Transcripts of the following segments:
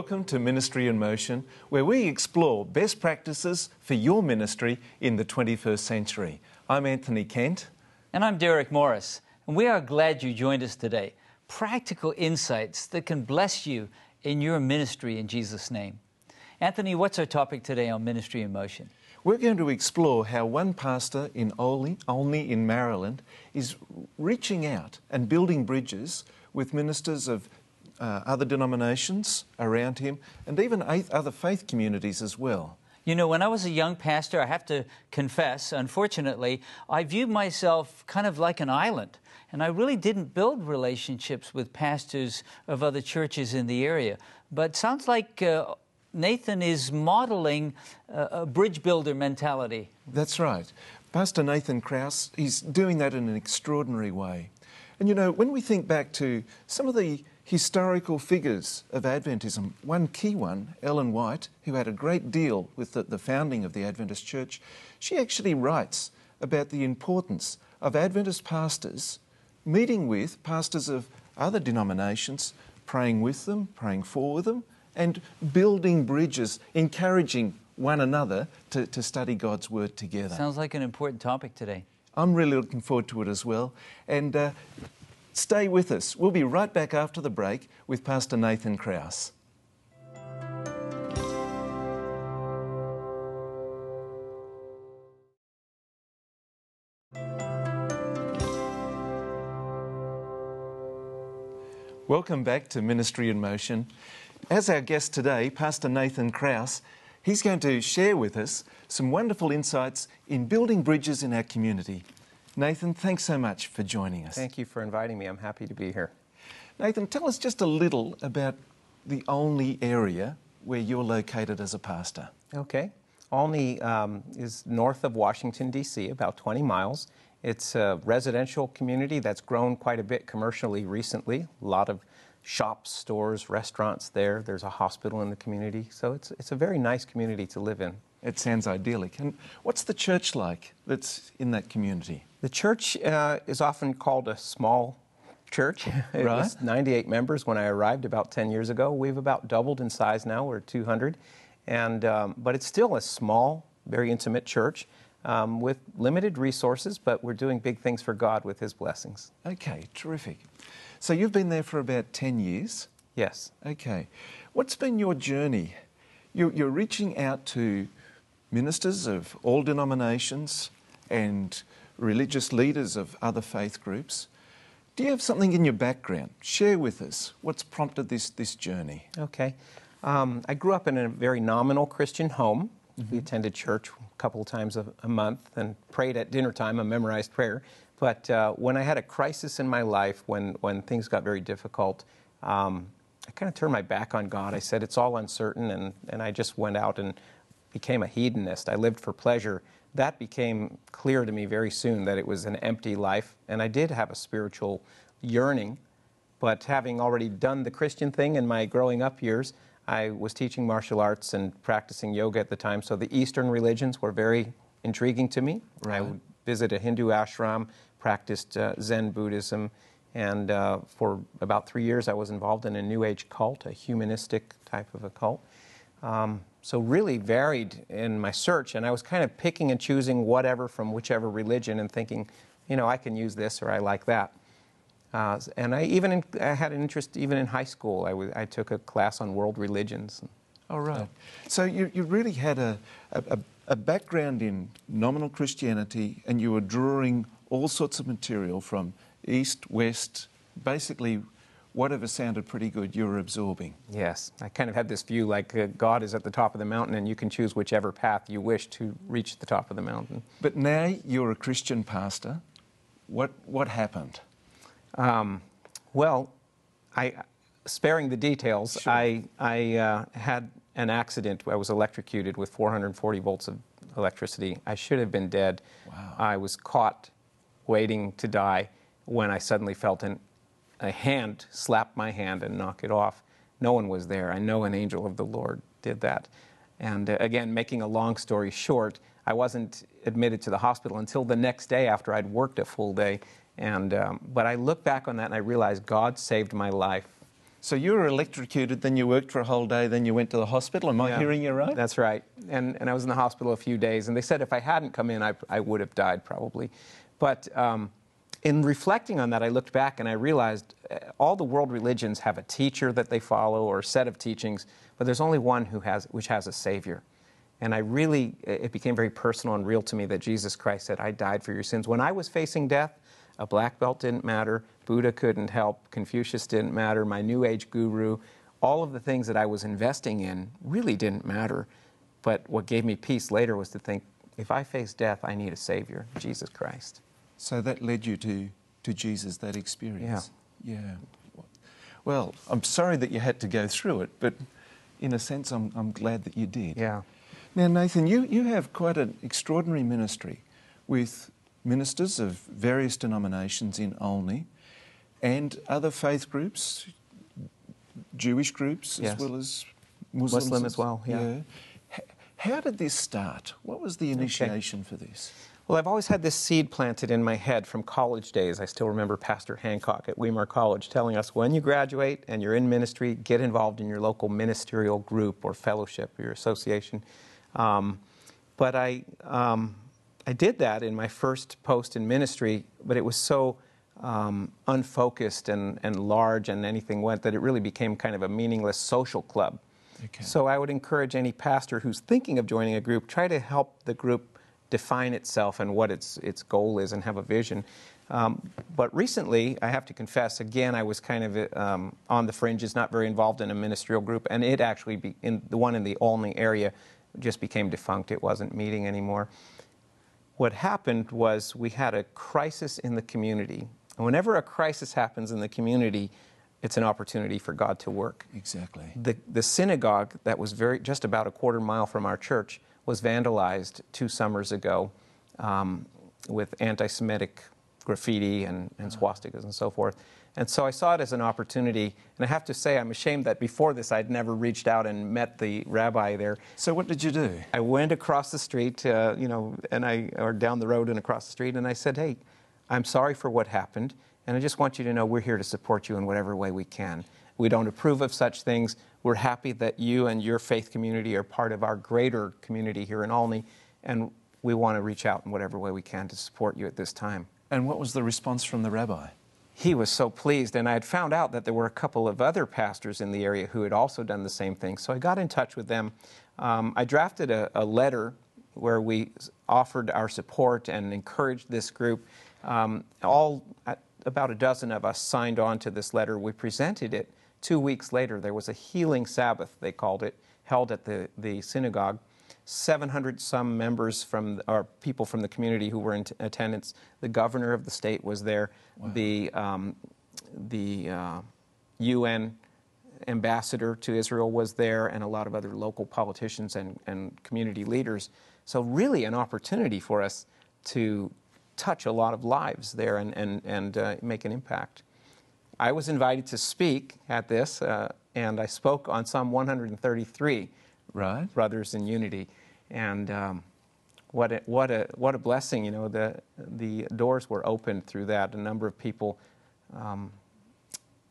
Welcome to Ministry in Motion, where we explore best practices for your ministry in the 21st century. I'm Anthony Kent. And I'm Derek Morris. And we are glad you joined us today. Practical insights that can bless you in your ministry in Jesus' name. Anthony, what's our topic today on Ministry in Motion? We're going to explore how one pastor in Olney, Olney in Maryland is reaching out and building bridges with ministers of uh, other denominations around him and even other faith communities as well. You know, when I was a young pastor, I have to confess, unfortunately, I viewed myself kind of like an island. And I really didn't build relationships with pastors of other churches in the area. But sounds like uh, Nathan is modeling a, a bridge builder mentality. That's right. Pastor Nathan Kraus, he's doing that in an extraordinary way. And you know, when we think back to some of the historical figures of Adventism. One key one, Ellen White, who had a great deal with the, the, founding of the Adventist Church, she actually writes about the importance of Adventist pastors meeting with pastors of other denominations, praying with them, praying for them, and building bridges, encouraging one another to, to study God's Word together. Sounds like an important topic today. I'm really looking forward to it as well. And uh, Stay with us. We'll be right back after the break with Pastor Nathan Kraus. Welcome back to Ministry in Motion. As our guest today, Pastor Nathan Kraus, he's going to share with us some wonderful insights in building bridges in our community. Nathan, thanks so much for joining us. Thank you for inviting me. I'm happy to be here. Nathan, tell us just a little about the Olney area where you're located as a pastor. Okay. Olney um, is north of Washington, D.C., about 20 miles. It's a residential community that's grown quite a bit commercially recently. A lot of shops, stores, restaurants there. There's a hospital in the community. So it's, it's a very nice community to live in. It sounds idyllic. And what's the church like that's in that community? The church uh, is often called a small church. it right. was 98 members when I arrived about 10 years ago. We've about doubled in size now. We're 200. And, um, but it's still a small, very intimate church um, with limited resources, but we're doing big things for God with His blessings. Okay, terrific. So you've been there for about 10 years? Yes. Okay. What's been your journey? You're, you're reaching out to ministers of all denominations and religious leaders of other faith groups. Do you have something in your background? Share with us what's prompted this, this journey. Okay. Um, I grew up in a very nominal Christian home. Mm-hmm. We attended church a couple of times a, a, month and prayed at dinner time, a memorized prayer. But uh, when I had a crisis in my life, when, when things got very difficult, um, I kind of turned my back on God. I said, It's all uncertain. And, and I just went out and became a hedonist. I lived for pleasure. That became clear to me very soon that it was an empty life, and I did have a spiritual yearning. But having already done the Christian thing in my growing up years, I was teaching martial arts and practicing yoga at the time, so the Eastern religions were very intriguing to me. Right. I would visit a Hindu ashram, practiced uh, Zen Buddhism, and uh, for about three years I was involved in a New Age cult, a humanistic type of a cult. Um, so really varied in my search, and I was kind of picking and choosing whatever from whichever religion and thinking, you know, I can use this or I like that. Uh, and I even in, I had an interest even in high school. I, w- I took a class on world religions. All oh, right. So you, you really had a, a, a background in nominal Christianity, and you were drawing all sorts of material from east, west, basically whatever sounded pretty good, you were absorbing. Yes, I kind of had this view like uh, God is at the top of the mountain and you can choose whichever path you wish to reach the top of the mountain. But now you're a Christian pastor. What, what happened? Um, well, I, sparing the details, sure. I, I uh, had an accident. I was electrocuted with 440 volts of electricity. I should have been dead. Wow. I was caught waiting to die when I suddenly felt an a hand slap my hand and knock it off. No one was there. I know an angel of the Lord did that. And uh, again, making a long story short, I wasn't admitted to the hospital until the next day after I'd worked a full day. And, um, but I look back on that and I realize God saved my life So you were electrocuted, then you worked for a whole day, then you went to the hospital. Am I hearing you right? That's right. And, and I was in the hospital a few days, and they said if I hadn't come in, I, I would have died probably. But um, in reflecting on that, I looked back and I realized uh, all the world religions have a teacher that they follow or a set of teachings, but there's only one who has, which has a Savior. And I really, it became very personal and real to me that Jesus Christ said, I died for your sins. When I was facing death, a black belt didn't matter, Buddha couldn't help, Confucius didn't matter, my New Age guru, all of the things that I was investing in really didn't matter. But what gave me peace later was to think, if I face death, I need a Savior, Jesus Christ. So that led you to, to Jesus, that experience. Yeah. Yeah. Well, I'm sorry that you had to go through it, but in a sense, I'm, I'm glad that you did. Yeah. Now, Nathan, you, you have quite an extraordinary ministry with ministers of various denominations in Olney and other faith groups, Jewish groups Yes. as well as Muslims. Muslim as well, yeah. H- How did this start? What was the initiation for this? Well, I've always had this seed planted in my head from college days. I still remember Pastor Hancock at Weimar College telling us when you graduate and you're in ministry, get involved in your local ministerial group or fellowship or your association. Um, but I, um, I did that in my first post in ministry, but it was so um, unfocused and, and large and anything went that it really became kind of a meaningless social club. Okay. So I would encourage any pastor who's thinking of joining a group, try to help the group define itself and what its, its goal is and have a vision. Um, but recently, I have to confess, again, I was kind of um, on the fringes, not very involved in a ministerial group, and it actually, be, in the one in the Olney area, just became defunct. It wasn't meeting anymore. What happened was we had a crisis in the community. And whenever a crisis happens in the community, it's an opportunity for God to work. Exactly. The, the synagogue that was very just about a quarter mile from our church was vandalized two summers ago um, with anti-Semitic graffiti and, and swastikas and so forth. And so I saw it as an opportunity. And I have to say, I'm ashamed that before this, I'd never reached out and met the rabbi there. So, what did you do? I went across the street, uh, you know, and I or down the road and across the street, and I said, "Hey, I'm sorry for what happened, and I just want you to know we're here to support you in whatever way we can. We don't approve of such things. We're happy that you and your faith community are part of our greater community here in Olney, and we want to reach out in whatever way we can to support you at this time." And what was the response from the rabbi? he was so pleased. And I had found out that there were a couple of other pastors in the area who had also done the same thing. So I got in touch with them. Um, I drafted a, a, letter where we offered our support and encouraged this group. Um, all about a dozen of us signed on to this letter. We presented it. Two weeks later, there was a healing Sabbath, they called it, held at the, the synagogue. 700 some members from or people from the community who were in t- attendance. The governor of the state was there. Wow. The um, the uh, UN ambassador to Israel was there, and a lot of other local politicians and, and community leaders. So really, an opportunity for us to touch a lot of lives there and and and uh, make an impact. I was invited to speak at this, uh, and I spoke on Psalm 133 right. brothers in unity. And um, what, a, what, a, what a blessing, you know, the, the doors were opened through that. A number of people um,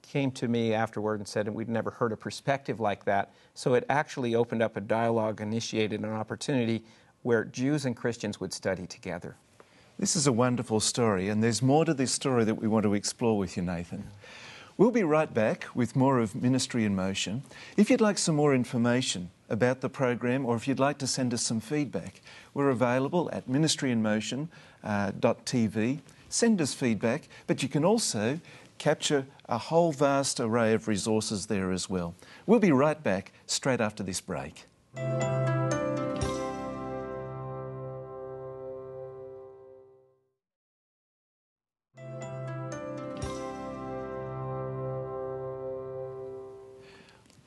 came to me afterward and said we'd never heard a perspective like that. So it actually opened up a dialogue, initiated an opportunity where Jews and Christians would study together. This is a wonderful story, and there's more to this story that we want to explore with you, Nathan. We'll be right back with more of Ministry in Motion. If you'd like some more information about the program or if you'd like to send us some feedback, we're available at ministryinmotion.tv. Uh, send us feedback, but you can also capture a whole vast array of resources there as well. We'll be right back straight after this break.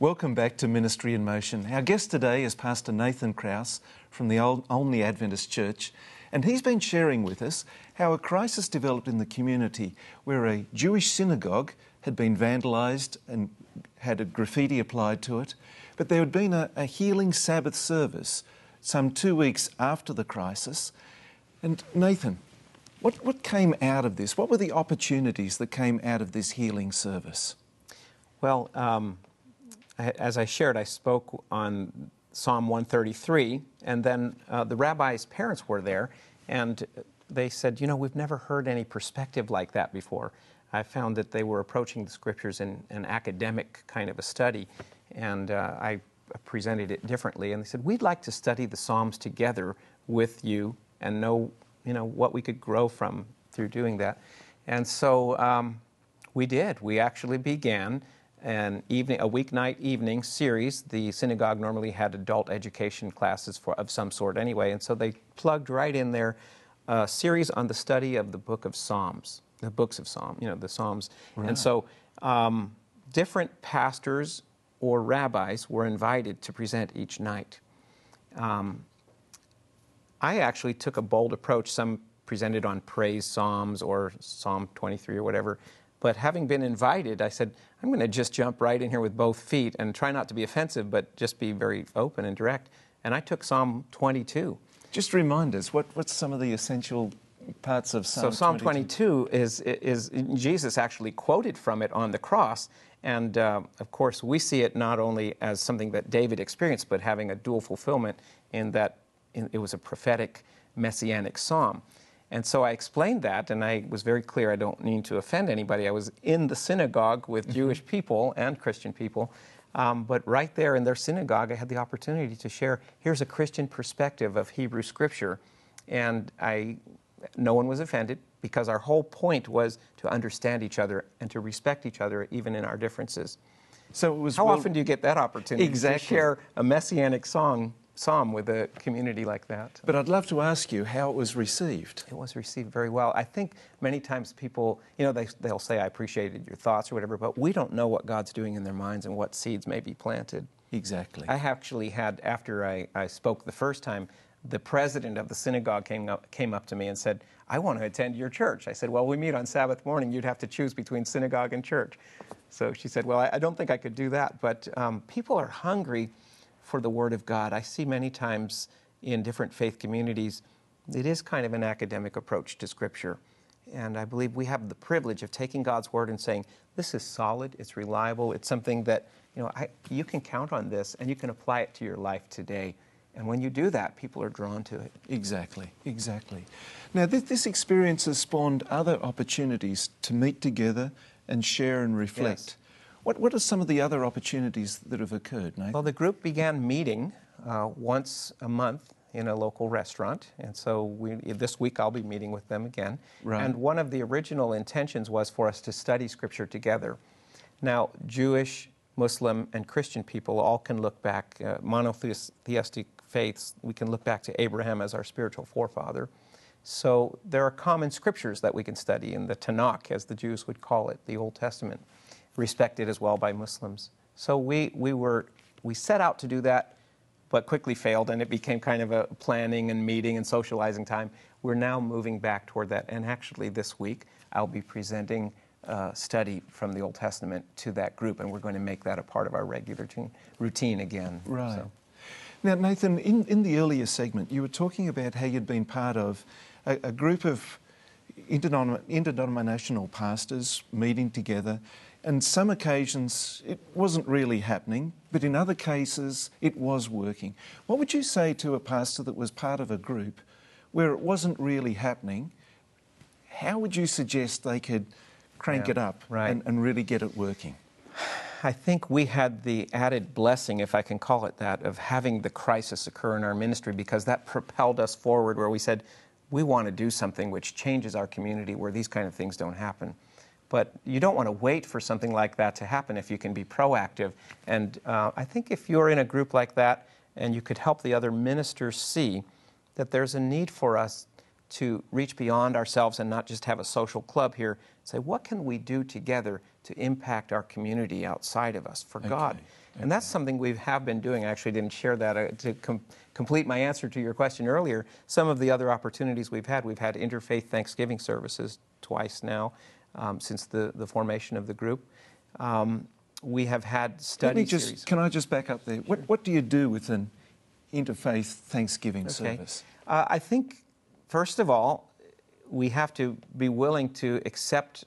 Welcome back to Ministry in Motion. Our guest today is Pastor Nathan Kraus from the Olney Adventist Church, and he's been sharing with us how a crisis developed in the community where a Jewish synagogue had been vandalised and had a graffiti applied to it, but there had been a, a healing Sabbath service some two weeks after the crisis. And Nathan, what, what came out of this? What were the opportunities that came out of this healing service? Well, um, as I shared, I spoke on Psalm 133, and then uh, the rabbi's parents were there, and they said, You know, we've never heard any perspective like that before. I found that they were approaching the scriptures in an academic kind of a study, and uh, I presented it differently. And they said, We'd like to study the Psalms together with you and know, you know, what we could grow from through doing that. And so um, we did. We actually began an evening, a weeknight evening series. The synagogue normally had adult education classes for, of some sort anyway, and so they plugged right in there a series on the study of the book of Psalms, the books of Psalms, you know, the Psalms. And so um, different pastors or rabbis were invited to present each night. Um, I actually took a bold approach. Some presented on praise psalms or Psalm 23 or whatever. But having been invited, I said, I'm going to just jump right in here with both feet and try not to be offensive, but just be very open and direct. And I took Psalm 22. Just remind us, what, what's some of the essential parts of Psalm so Psalm 22? 22 is, is Jesus actually quoted from it on the cross. And uh, of course, we see it not only as something that David experienced, but having a dual fulfillment in that it was a prophetic messianic psalm. And so I explained that, and I was very clear I don't mean to offend anybody. I was in the synagogue with Mm-hmm. Jewish people and Christian people. Um, but right there in their synagogue, I had the opportunity to share here's a Christian perspective of Hebrew scripture. And I, no one was offended because our whole point was to understand each other and to respect each other even in our differences. So it was How well- often do you get that opportunity Exactly. to share a messianic song, psalm with a community like that? But I'd love to ask you how it was received. It was received very well. I think many times people, you know, they, they'll say, I appreciated your thoughts or whatever, but we don't know what God's doing in their minds and what seeds may be planted. Exactly. I actually had, after I, I spoke the first time, the president of the synagogue came up, came up to me and said, I want to attend your church. I said, Well, we meet on Sabbath morning. You'd have to choose between synagogue and church. So she said, Well, I, I don't think I could do that. But um, people are hungry for the Word of God. I see many times in different faith communities, it is kind of an academic approach to Scripture. And I believe we have the privilege of taking God's Word and saying, This is solid, it's reliable, it's something that, you know, I, you can count on this and you can apply it to your life today. And when you do that, people are drawn to it. Exactly, exactly. Now, this, this experience has spawned other opportunities to meet together and share and reflect. Yes. What, what are some of the other opportunities that have occurred, Nathan? Well, the group began meeting uh, once a month in a local restaurant, and so we, this week I'll be meeting with them again. Right. And one of the original intentions was for us to study Scripture together. Now, Jewish, Muslim, and Christian people all can look back, uh, monotheistic faiths, we can look back to Abraham as our spiritual forefather. So there are common scriptures that we can study in the Tanakh, as the Jews would call it, the Old Testament, respected as well by Muslims. So we, we were we set out to do that, but quickly failed, and it became kind of a planning and meeting and socializing time. We're now moving back toward that, and actually this week I'll be presenting a study from the Old Testament to that group, and we're going to make that a part of our regular routine, routine again. Right. So- Now, Nathan, in, in the earlier segment, you were talking about how you'd been part of a, a group of interdenom- interdenominational pastors meeting together. And some occasions it wasn't really happening, but in other cases it was working. What would you say to a pastor that was part of a group where it wasn't really happening? How would you suggest they could crank Yeah, it up right. and, and really get it working? I think we had the added blessing, if I can call it that, of having the crisis occur in our ministry because that propelled us forward where we said, we want to do something which changes our community where these kind of things don't happen. But you don't want to wait for something like that to happen if you can be proactive. And uh, I think if you're in a group like that and you could help the other ministers see that there's a need for us to reach beyond ourselves and not just have a social club here, say, what can we do together to impact our community outside of us for God? And that's something we have been doing. I actually didn't share that. Uh, to com- complete my answer to your question earlier, some of the other opportunities we've had, we've had interfaith Thanksgiving services twice now um, since the, the formation of the group. Um, we have had study Let me just, series. can I just back up there? What, what do you do with an interfaith Thanksgiving Okay. service? Uh, I think, first of all, we have to be willing to accept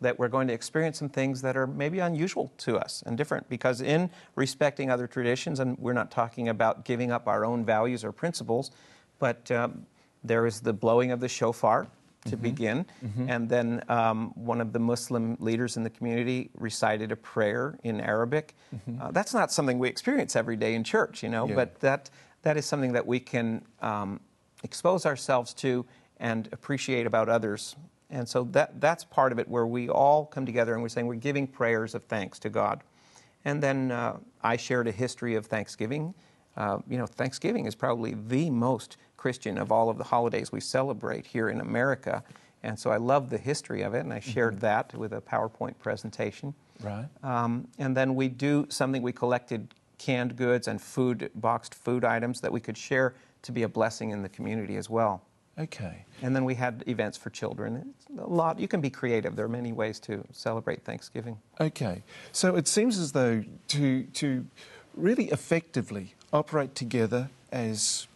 that we're going to experience some things that are maybe unusual to us and different because in respecting other traditions and we're not talking about giving up our own values or principles but um, there is the blowing of the shofar to mm-hmm. begin mm-hmm. and then um, one of the muslim leaders in the community recited a prayer in arabic mm-hmm. uh, that's not something we experience every day in church you know yeah. but that that is something that we can um, expose ourselves to and appreciate about others and so that, that's part of it where we all come together and we're saying we're giving prayers of thanks to God. And then uh, I shared a history of Thanksgiving. Uh, you know, Thanksgiving is probably the most Christian of all of the holidays we celebrate here in America. And so I love the history of it, and I shared mm-hmm. that with a PowerPoint presentation. Right. Um, and then we do something we collected canned goods and food, boxed food items that we could share to be a blessing in the community as well. Okay. And then we had events for children. It's a lot. You can be creative. There are many ways to celebrate Thanksgiving. Okay. So it seems as though to to really effectively operate together as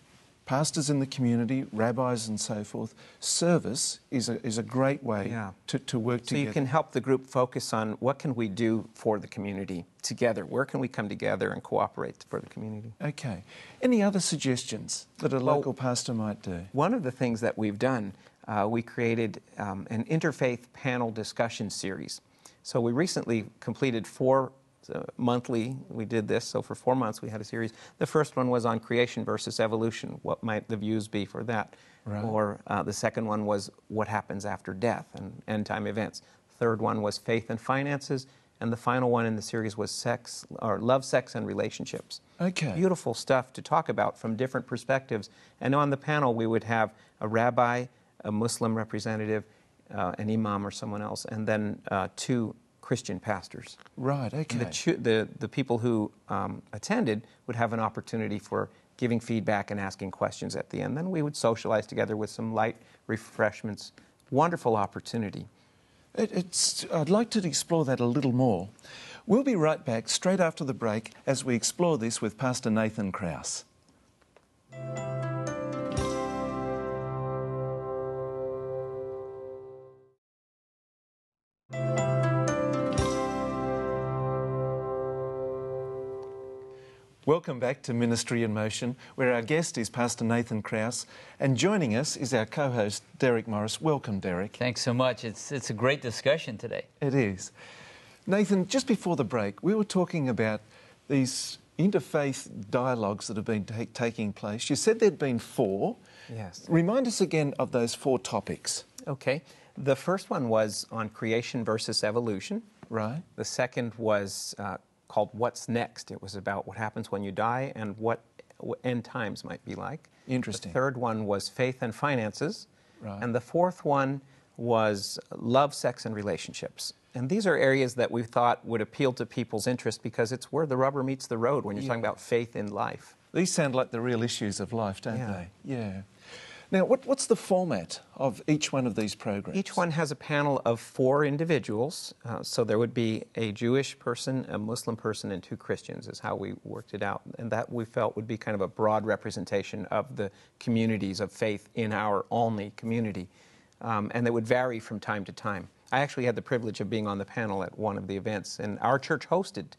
pastors in the community, rabbis, and so forth, service is a, is a great way yeah. to, to work so together. So you can help the group focus on what can we do for the community together? Where can we come together and cooperate for the community? Okay. Any other suggestions that a well, local pastor might do? One of the things that we've done, uh, we created um, an interfaith panel discussion series. So we recently completed four uh, monthly we did this. So for four months we had a series. The first one was on creation versus evolution. What might the views be for that? Right. or uh, the second one was what happens after death and end time events. Third one was faith and finances. And the final one in the series was sex or love sex and relationships. Okay. Beautiful stuff to talk about from different perspectives. And on the panel we would have a rabbi a muslim representative uh, an imam or someone else and then uh, two Christian pastors. Right, okay. The, the, the people who um, attended would have an opportunity for giving feedback and asking questions at the end. Then we would socialize together with some light refreshments. Wonderful opportunity. It, it's, I'd like to explore that a little more. We'll be right back straight after the break as we explore this with Pastor Nathan Kraus. Welcome back to Ministry in Motion, where our guest is Pastor Nathan Kraus, and joining us is our co host, Derek Morris. Welcome, Derek. Thanks so much. It's, it's a great discussion today. It is. Nathan, just before the break, we were talking about these interfaith dialogues that have been ta- taking place. You said there'd been four. Yes. Remind us again of those four topics. Okay. The first one was on creation versus evolution. Right. The second was uh, called What's Next. It was about what happens when you die and what, end times might be like. Interesting. The third one was Faith and Finances. Right. And the fourth one was Love, Sex, and Relationships. And these are areas that we thought would appeal to people's interest because it's where the rubber meets the road when you're yeah. talking about faith in life. These sound like the real issues of life, don't yeah. they? Yeah. Now, what, what's the format of each one of these programs? Each one has a panel of four individuals. Uh, so there would be a Jewish person, a Muslim person, and two Christians, is how we worked it out. And that we felt would be kind of a broad representation of the communities of faith in our Olney community. Um, and that would vary from time to time. I actually had the privilege of being on the panel at one of the events, and our church hosted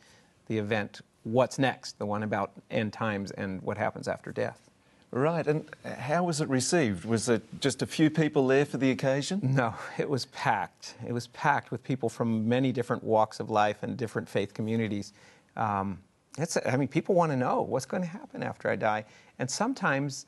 the event, What's Next, the one about end times and what happens after death. Right, and how was it received? Was it just a few people there for the occasion? No, it was packed. It was packed with people from many different walks of life and different faith communities. Um, I mean, people want to know what's going to happen after I die. And sometimes,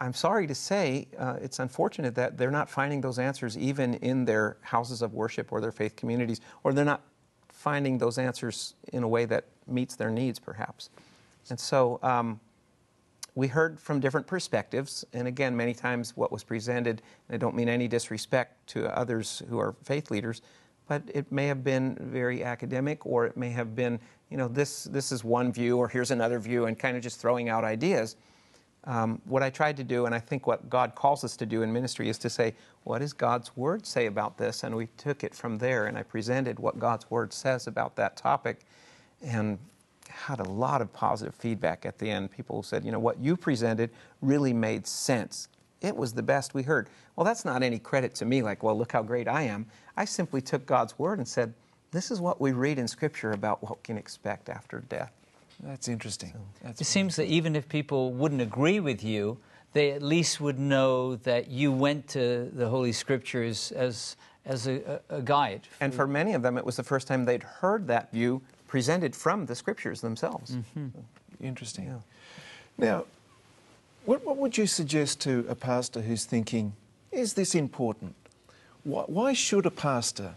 I'm sorry to say, uh, it's unfortunate that they're not finding those answers even in their houses of worship or their faith communities, or they're not finding those answers in a way that meets their needs, perhaps. And so, um, we heard from different perspectives, and again, many times what was presented, I don't mean any disrespect to others who are faith leaders, but it may have been very academic, or it may have been, you know, this, this is one view, or here's another view, and kind of just throwing out ideas. Um, what I tried to do, and I think what God calls us to do in ministry, is to say, what does God's Word say about this? And we took it from there, and I presented what God's Word says about that topic. And had a lot of positive feedback at the end. People said, you know, what you presented really made sense it was the best we heard. Well, that's not any credit to me, like, well, look how great I am. I simply took God's word and said, this is what we read in Scripture about what we can expect after death. That's interesting. That's It seems that even if people wouldn't agree with you, they at least would know that you went to the Holy Scriptures as, as a, a guide. And for many of them, it was the first time they'd heard that view presented from the Scriptures themselves. Mm-hmm. Interesting. Now, what, what would you suggest to a pastor who's thinking, is this important? Why, why should a pastor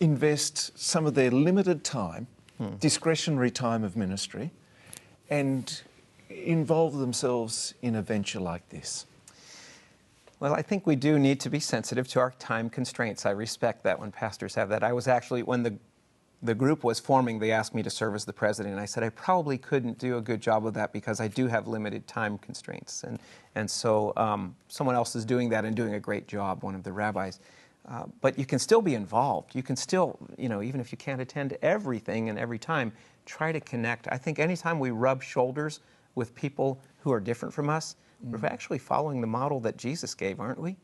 invest some of their limited time, hmm. discretionary time of ministry, and involve themselves in a venture like this? Well, I think we do need to be sensitive to our time constraints. I respect that when pastors have that. I was actually, when the, the group was forming, they asked me to serve as the president. And I said I probably couldn't do a good job of that because I do have limited time constraints. And, and so um, someone else is doing that and doing a great job, one of the rabbis. Uh, but you can still be involved. You can still, you know, even if you can't attend everything and every time, try to connect. I think anytime we rub shoulders with people who are different from us, we're actually following the model that Jesus gave, aren't we?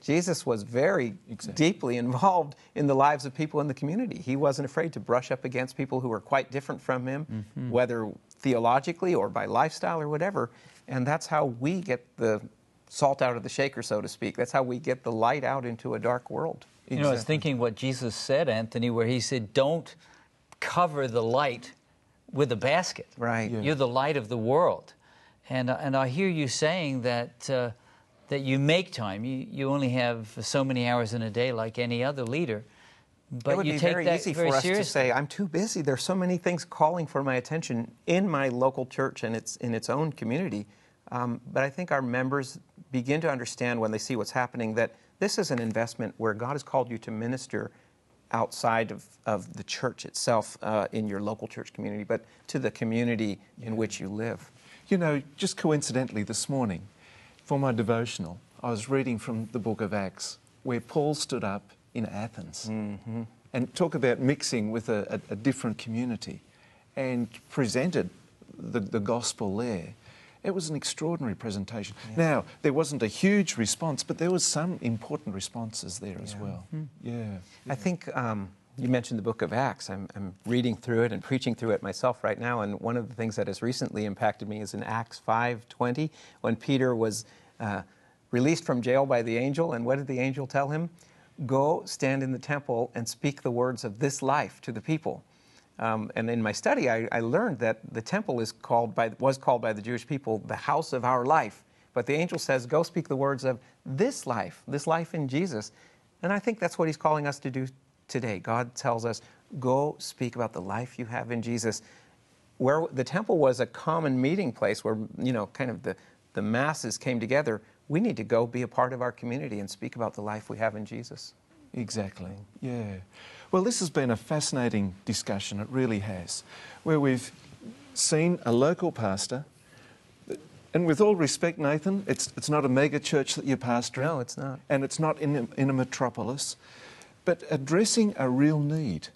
Jesus was very deeply involved in the lives of people in the community. He wasn't afraid to brush up against people who were quite different from him, whether theologically or by lifestyle or whatever. And that's how we get the salt out of the shaker, so to speak. That's how we get the light out into a dark world. You know, I was thinking what Jesus said, Anthony, where he said, Don't cover the light with a basket. Right. Yeah. You're the light of the world. And, and I hear you saying that, uh, that you make time. You, you only have so many hours in a day, like any other leader. But it would you be take very easy very for us seriously. to say, "I'm too busy." There's so many things calling for my attention in my local church and its in its own community. Um, but I think our members begin to understand when they see what's happening that this is an investment where God has called you to minister outside of, of the church itself uh, in your local church community, but to the community in which you live. You know, just coincidentally this morning, for my devotional, I was reading from the book of Acts, where Paul stood up in Athens and talk about mixing with a, a, a different community and presented the, the gospel there. It was an extraordinary presentation. Now, there wasn't a huge response, but there was some important responses there as Yeah. well. Yeah. I think um, you mentioned the book of Acts. I'm, I'm reading through it and preaching through it myself right now. And one of the things that has recently impacted me is in Acts 5:20, when Peter was uh, released from jail by the angel. And what did the angel tell him? Go stand in the temple and speak the words of this life to the people. Um, and in my study, I, I learned that the temple is called by, was called by the Jewish people the house of our life. But the angel says, Go speak the words of this life, this life in Jesus. And I think that's what he's calling us to do today. God tells us, Go speak about the life you have in Jesus. Where the temple was a common meeting place where, you know, kind of the, the masses came together, we need to go be a part of our community and speak about the life we have in Jesus. Exactly. Yeah. Well, this has been a fascinating discussion. It really has, where we've seen a local pastor, and with all respect, Nathan, it's it's not a mega church that you're pastoring. No, it's not. and it's not in a, in a metropolis, but addressing a real need,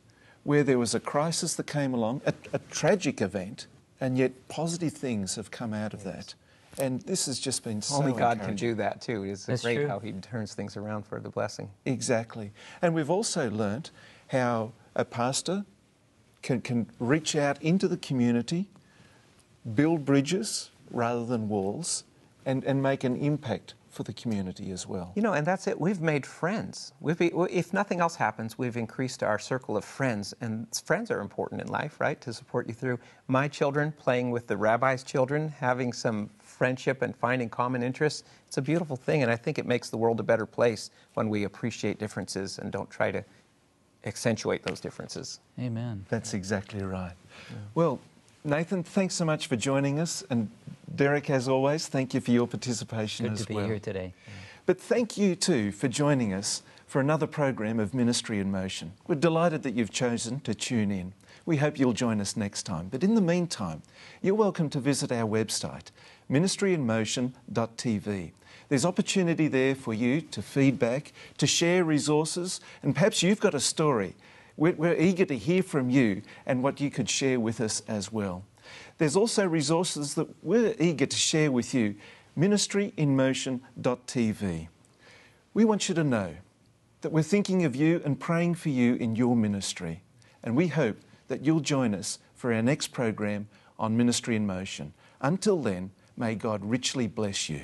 where there was a crisis that came along, a, a tragic event, and yet positive things have come out of that. And this has just been so Only God can do that too. It's That's great true. how He turns things around for the blessing. Exactly. And we've also learnt how a pastor can, can reach out into the community, build bridges rather than walls, and, and make an impact for the community as well. You know, and that's it. We've made friends. We've be, if nothing else happens, we've increased our circle of friends, and friends are important in life, right? To support you through. My children playing with the rabbi's children, having some friendship and finding common interests. It's a beautiful thing, and I think it makes the world a better place when we appreciate differences and don't try to accentuate those differences. Amen. That's exactly right. Well, Nathan, thanks so much for joining us. And Derek, as always, thank you for your participation Good as to be well. here today. But thank you too for joining us for another program of Ministry in Motion. We're delighted that you've chosen to tune in. We hope you'll join us next time. But in the meantime, you're welcome to visit our website, ministryinmotion.tv. There's opportunity there for you to feedback, to share resources, and perhaps you've got a story. We're, we're eager to hear from you and what you could share with us as well. There's also resources that we're eager to share with you ministryinmotion.tv. We want you to know that we're thinking of you and praying for you in your ministry, and we hope that you'll join us for our next program on Ministry in Motion. Until then, may God richly bless you.